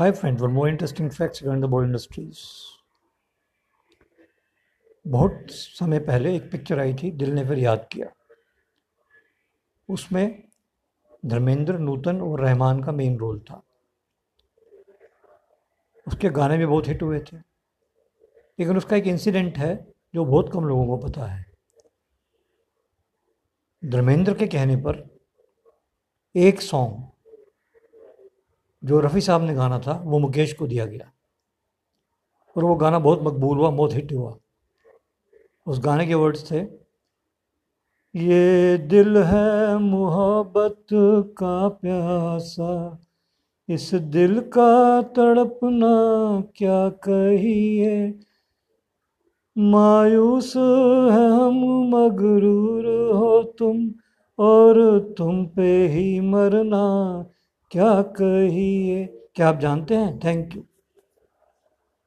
Hi friends, one more interesting facts regarding the Bollywood industries. बहुत समय पहले एक पिक्चर आई थी दिल ने फिर याद किया। उसमें धर्मेंद्र नूतन और रहमान का मेन रोल था। उसके गाने भी बहुत हिट हुए थे। लेकिन उसका एक इंसिडेंट है जो बहुत कम लोगों को पता है। धर्मेंद्र के कहने पर एक सॉन्ग जो रफ़ी साहब ने गाना था, वो मुकेश को दिया गया। और वो गाना बहुत मकबूल हुआ, बहुत हिट हुआ। उस गाने के वर्ड्स थे, ये दिल है मोहब्बत का प्यासा, इस दिल का तड़पना क्या कहिए? मायूस है हम, मगरूर हो तुम, और तुम पे ही मरना क्या कहिए? क्या आप जानते हैं? Thank you